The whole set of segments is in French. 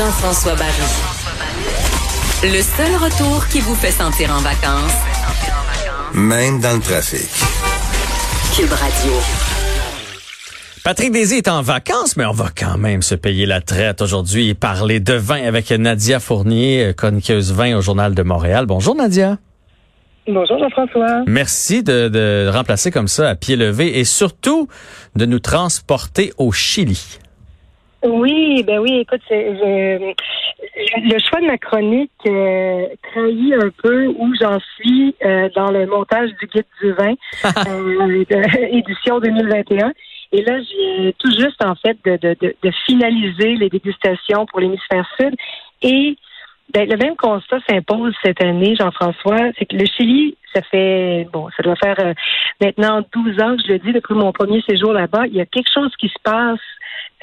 Jean-François Barry. Le seul retour qui vous fait sentir en vacances, Même dans le trafic. Cube Radio. Patrick Désy est en vacances, mais on va quand même se payer la traite aujourd'hui et parler de vin avec Nadia Fournier, chroniqueuse vin au Journal de Montréal. Bonjour Nadia. Bonjour Jean-François. Merci de, de remplacer comme ça à pied levé et surtout de nous transporter au Chili. Oui, ben oui, écoute, c'est- je- je- le choix de ma chronique euh, trahit un peu où j'en suis euh, dans le montage du guide du vin euh, de- édition 2021. Et là, j'ai tout juste en fait de, de, de, de finaliser les dégustations pour l'hémisphère sud. Et ben, le même constat s'impose cette année, Jean-François, c'est que le Chili, ça fait bon, ça doit faire euh, maintenant 12 ans que je le dis depuis mon premier séjour là-bas. Il y a quelque chose qui se passe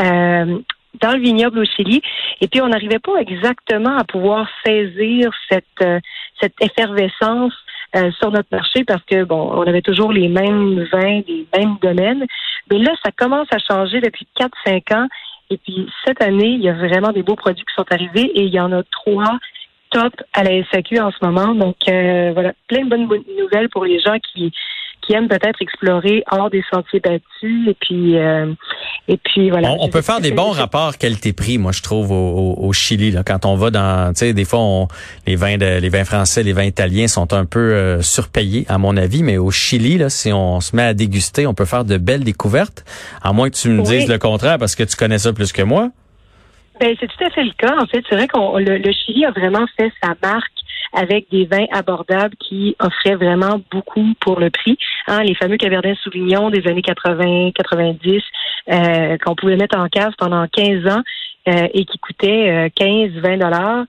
euh, dans le vignoble au Chili. Et puis, on n'arrivait pas exactement à pouvoir saisir cette, euh, cette effervescence euh, sur notre marché parce que, bon, on avait toujours les mêmes vins, les mêmes domaines. Mais là, ça commence à changer depuis 4-5 ans. Et puis, cette année, il y a vraiment des beaux produits qui sont arrivés et il y en a trois top à la SAQ en ce moment. Donc, euh, voilà, plein de bonnes bonnes nouvelles pour les gens qui qui aiment peut-être explorer hors des sentiers battus et puis euh, et puis voilà. On, on peut faire des bons rapports qualité-prix, moi je trouve au, au- au Chili là, quand on va dans, tu sais, des fois on, les vins de, les vins français, les vins italiens sont un peu euh, surpayés à mon avis, mais au Chili là, si on se met à déguster, on peut faire de belles découvertes. À moins que tu me Oui. dises le contraire parce que tu connais ça plus que moi. Ben, c'est tout à fait le cas. En fait, c'est vrai qu'on le, le Chili a vraiment fait sa marque avec des vins abordables qui offraient vraiment beaucoup pour le prix. Hein, les fameux Cabernet Sauvignon des années 80, 90, euh, qu'on pouvait mettre en cave pendant 15 ans euh, et qui coûtaient euh, 15, 20 dollars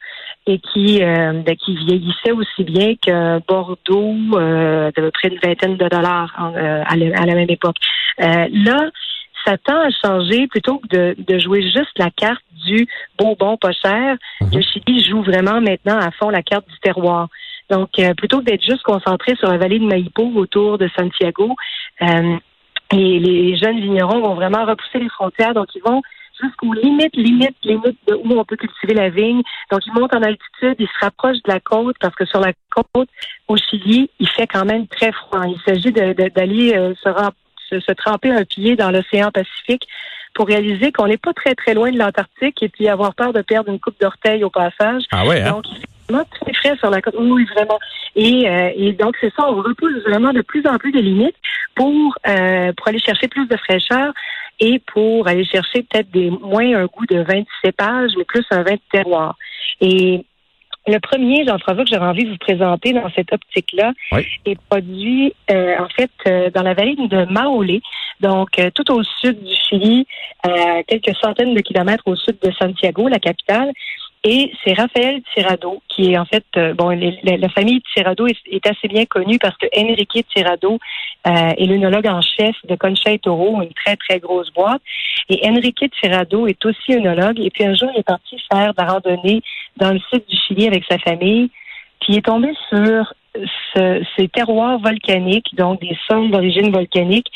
et qui euh, ben, qui vieillissaient aussi bien que Bordeaux euh, d'à peu près une vingtaine de dollars euh, à, la, à la même époque. Là, ça tend à changer plutôt que de, de jouer juste la carte du bonbon pas cher. Le Chili joue vraiment maintenant à fond la carte du terroir. Donc, euh, plutôt que d'être juste concentré sur la vallée de Maipo autour de Santiago, euh, les, les jeunes vignerons vont vraiment repousser les frontières. Donc, ils vont jusqu'aux limites, limites, limites de où on peut cultiver la vigne. Donc, ils montent en altitude, ils se rapprochent de la côte parce que sur la côte, au Chili, il fait quand même très froid. Il s'agit de- de- d'aller euh, se, se, se tremper un pied dans l'océan Pacifique pour réaliser qu'on n'est pas très, très loin de l'Antarctique et puis avoir peur de perdre une coupe d'orteil au passage. Ah ouais, hein? Donc, très frais sur la côte. Oui, vraiment. Et, euh, et donc, c'est ça, on repousse vraiment de plus en plus de limites pour, euh, pour aller chercher plus de fraîcheur et pour aller chercher peut-être des moins un goût de vin de cépage, mais plus un vin de terroir. Et le premier, Jean-François, que j'aurais envie de vous présenter dans cette optique-là, Oui. est produit euh, en fait euh, dans la vallée de Maolé, donc euh, tout au sud du Chili, à quelques centaines de kilomètres au sud de Santiago, la capitale. Et c'est Raphaël Tirado, qui est en fait, euh, bon, la famille Tirado est, est assez bien connue parce que Enrique Tirado euh, est l'œnologue en chef de Concha et Toro, une très, très grosse boîte. Et Enrique Tirado est aussi œnologue. Et puis un jour, il est parti faire de la randonnée dans le sud du Chili avec sa famille. Puis il est tombé sur ce- ces terroirs volcaniques, donc des sols d'origine volcanique,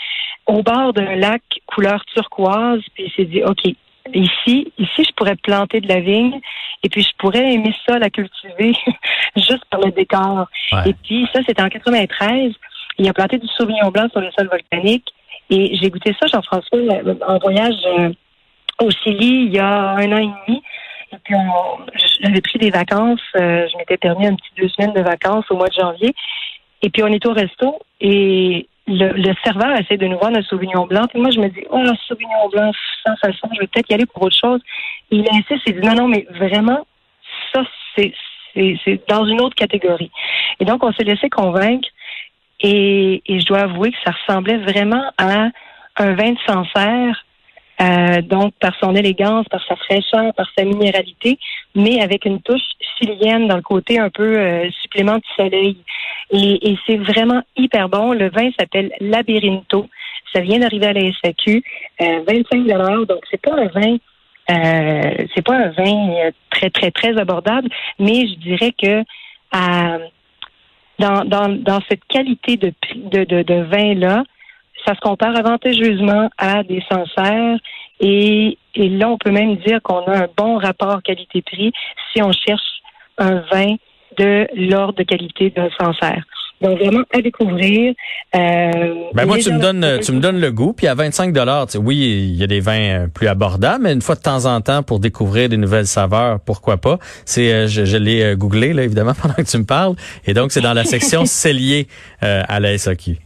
au bord d'un lac couleur turquoise. Puis il s'est dit, OK, ici, ici, je pourrais planter de la vigne et puis je pourrais aimer ça, la cultiver, juste pour le décor. Ouais. Et puis ça, c'était en 93. Il a planté du sauvignon blanc sur le sol volcanique. Et j'ai goûté ça, Jean-François, en voyage euh, au Chili il y a un an et demi. Et puis, on- j'avais pris des vacances. euh, je m'étais permis un petit deux semaines de vacances au mois de janvier. Et puis, on est au resto et le, le serveur essaie de nous vendre un Sauvignon blanc. Puis moi, je me dis, oh, un Sauvignon blanc, sans façon, je vais peut-être y aller pour autre chose. Et il insiste, il dit, non, non, mais vraiment, ça, c'est c'est c'est dans une autre catégorie. Et donc, on s'est laissé convaincre. Et, et je dois avouer que ça ressemblait vraiment à un vin de Sancerre euh, donc par son élégance, par sa fraîcheur, par sa minéralité, mais avec une touche chilienne dans le côté un peu euh, supplément de soleil. Et, et c'est vraiment hyper bon. Le vin s'appelle Labyrinto. Ça vient d'arriver à la SAQ, euh, 25 donc c'est pas un vin euh, c'est pas un vin euh, très, très, très abordable, mais je dirais que à, dans, dans, dans cette qualité de, de, de, de vin-là, ça se compare avantageusement à des Sancerres et, et là, on peut même dire qu'on a un bon rapport qualité-prix si on cherche un vin de l'ordre de qualité d'un Sancerre. Donc vraiment à découvrir. Euh, ben moi, tu me donnes, tu me donnes le goût. Puis à 25 dollars, oui, il y a des vins euh, plus abordables, mais une fois de temps en temps pour découvrir des nouvelles saveurs, pourquoi pas C'est, euh, je, je l'ai googlé là évidemment pendant que tu me parles, et donc c'est dans la section cellier euh, à la SAQ.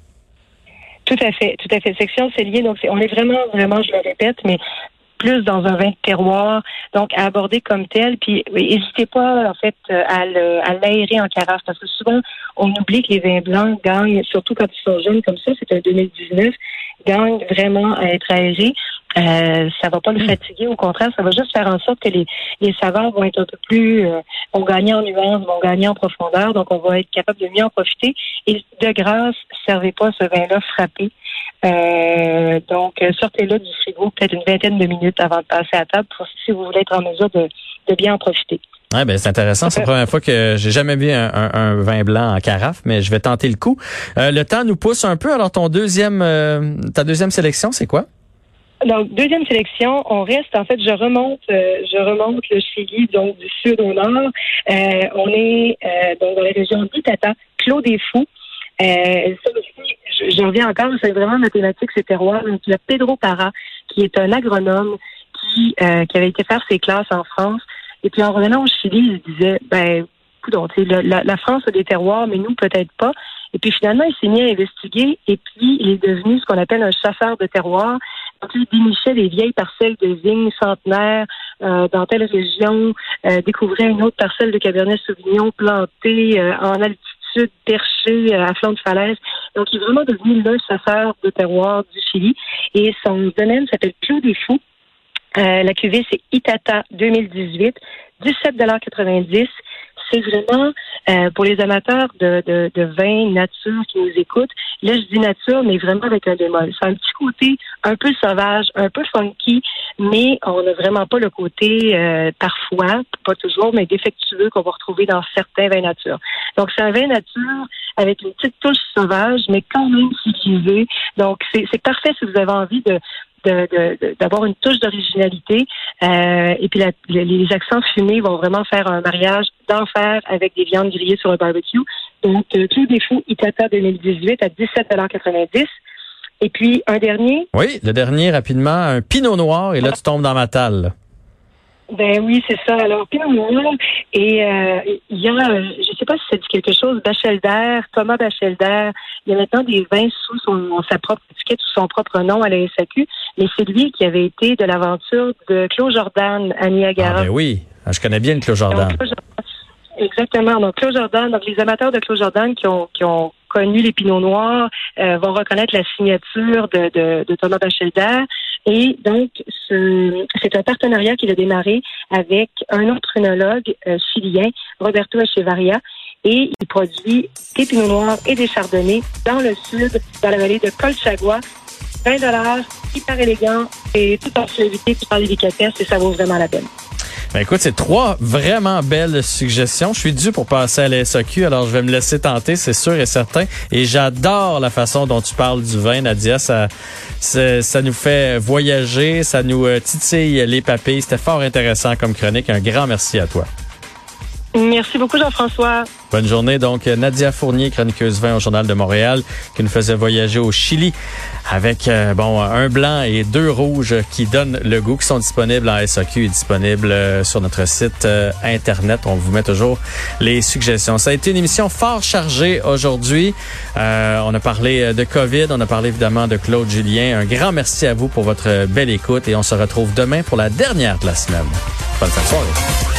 Tout à fait, tout à fait. Section cellier, donc on est vraiment, vraiment, je le répète, mais plus dans un vin de terroir, donc à aborder comme tel. Puis n'hésitez pas en fait à l'aérer en carafe parce que souvent on oublie que les vins blancs gagnent, surtout quand ils sont jeunes comme ça, c'est un 2019, gagnent vraiment à être aérés. Euh, ça va pas le fatiguer, au contraire, ça va juste faire en sorte que les, les saveurs vont être un peu plus, euh, vont gagner en nuances, vont gagner en profondeur, donc on va être capable de mieux en profiter. Et de grâce, servez pas ce vin-là frappé. Euh, donc, sortez-le du frigo peut-être une vingtaine de minutes avant de passer à table pour si vous voulez être en mesure de, de bien en profiter. Ouais, ben c'est intéressant. C'est la première fois que j'ai jamais vu un, un, vin blanc en carafe, mais je vais tenter le coup. Euh, le temps nous pousse un peu. Alors ton deuxième, euh, ta deuxième sélection, c'est quoi? Donc deuxième sélection, on reste en fait, je remonte, euh, je remonte le Chili donc du sud au nord. on est donc dans la région d'Itata, Clos des Fous. ça aussi, je, reviens encore, c'est vraiment mathématique, c'est terroir. Donc il y a Pedro Parra, qui est un agronome qui, qui avait été faire ses classes en France et puis en revenant au Chili, il disait, ben, donc, la, la France a des terroirs, mais nous, peut-être pas. Et puis finalement, il s'est mis à investiguer et puis il est devenu ce qu'on appelle un chasseur de terroirs. Il dénichait des vieilles parcelles de vignes centenaires euh, dans telle région, euh, découvrait une autre parcelle de Cabernet Sauvignon plantée euh, en altitude, perchée à flanc de falaise. Donc, il est vraiment devenu le chasseur de terroirs du Chili. Et son domaine s'appelle Clos des Fous. Euh, la cuvée, c'est Itata 2018, 17,90 c'est vraiment euh, pour les amateurs de, de, de, vin nature qui nous écoutent. Là, je dis nature, mais vraiment avec un bémol. C'est un petit côté un peu sauvage, un peu funky, mais on n'a vraiment pas le côté euh, parfois, pas toujours, mais défectueux qu'on va retrouver dans certains vins nature. Donc, c'est un vin nature avec une petite touche sauvage, mais quand même civilisé. Donc, c'est parfait si vous avez envie de, d'avoir une touche d'originalité. Euh, et puis les accents fumés vont vraiment faire un mariage d'enfer avec des viandes grillées sur un barbecue. Donc, tout défaut Itata 2018 à 17,90 Et puis, un dernier. Oui, le dernier, rapidement, un pinot noir. Et là, tu tombes dans ma talle. Ben oui, c'est ça. Alors, Noir, et euh, il y a, je ne sais pas si ça dit quelque chose, Bachelder, Thomas Bachelder, il y a maintenant des vins sous son, sa propre étiquette, sous son propre nom à la SAQ, mais c'est lui qui avait été de l'aventure de Claude Jordan à Niagara. Ah ben oui, ah, je connais bien le Claude Jordan. exactement. Donc, Claude Jordan, donc les amateurs de Claude Jordan qui ont, qui ont connu les Pinots Noirs euh, vont reconnaître la signature de, de, de Thomas Bachelder. Et donc, c'est un partenariat qu'il a démarré avec un autre œnologue euh, chilien, Roberto Echevarria, et il produit des pinots noirs et des chardonnays dans le sud, dans la vallée de Colchagua. 20 dollars, hyper élégant et tout en fluidité, tout en délicatesse et ça vaut vraiment la peine. Ben écoute, c'est trois vraiment belles suggestions. Je suis dû pour passer à la alors je vais me laisser tenter, c'est sûr et certain. Et j'adore la façon dont tu parles du vin, Nadia. Ça, ça, nous fait voyager, ça nous euh, titille les papilles. C'était fort intéressant comme chronique. Un grand merci à toi. Merci beaucoup, Jean-François. Bonne journée. Donc, Nadia Fournier, chroniqueuse vin au Journal de Montréal, qui nous faisait voyager au Chili avec, euh, bon, un blanc et deux rouges qui donnent le goût, qui sont disponibles en SAQ et disponibles euh, sur notre site euh, Internet. On vous met toujours les suggestions. Ça a été une émission fort chargée aujourd'hui. on a parlé de COVID, on a parlé évidemment de Claude Julien. Un grand merci à vous pour votre belle écoute et on se retrouve demain pour la dernière de la semaine. Bonne soirée.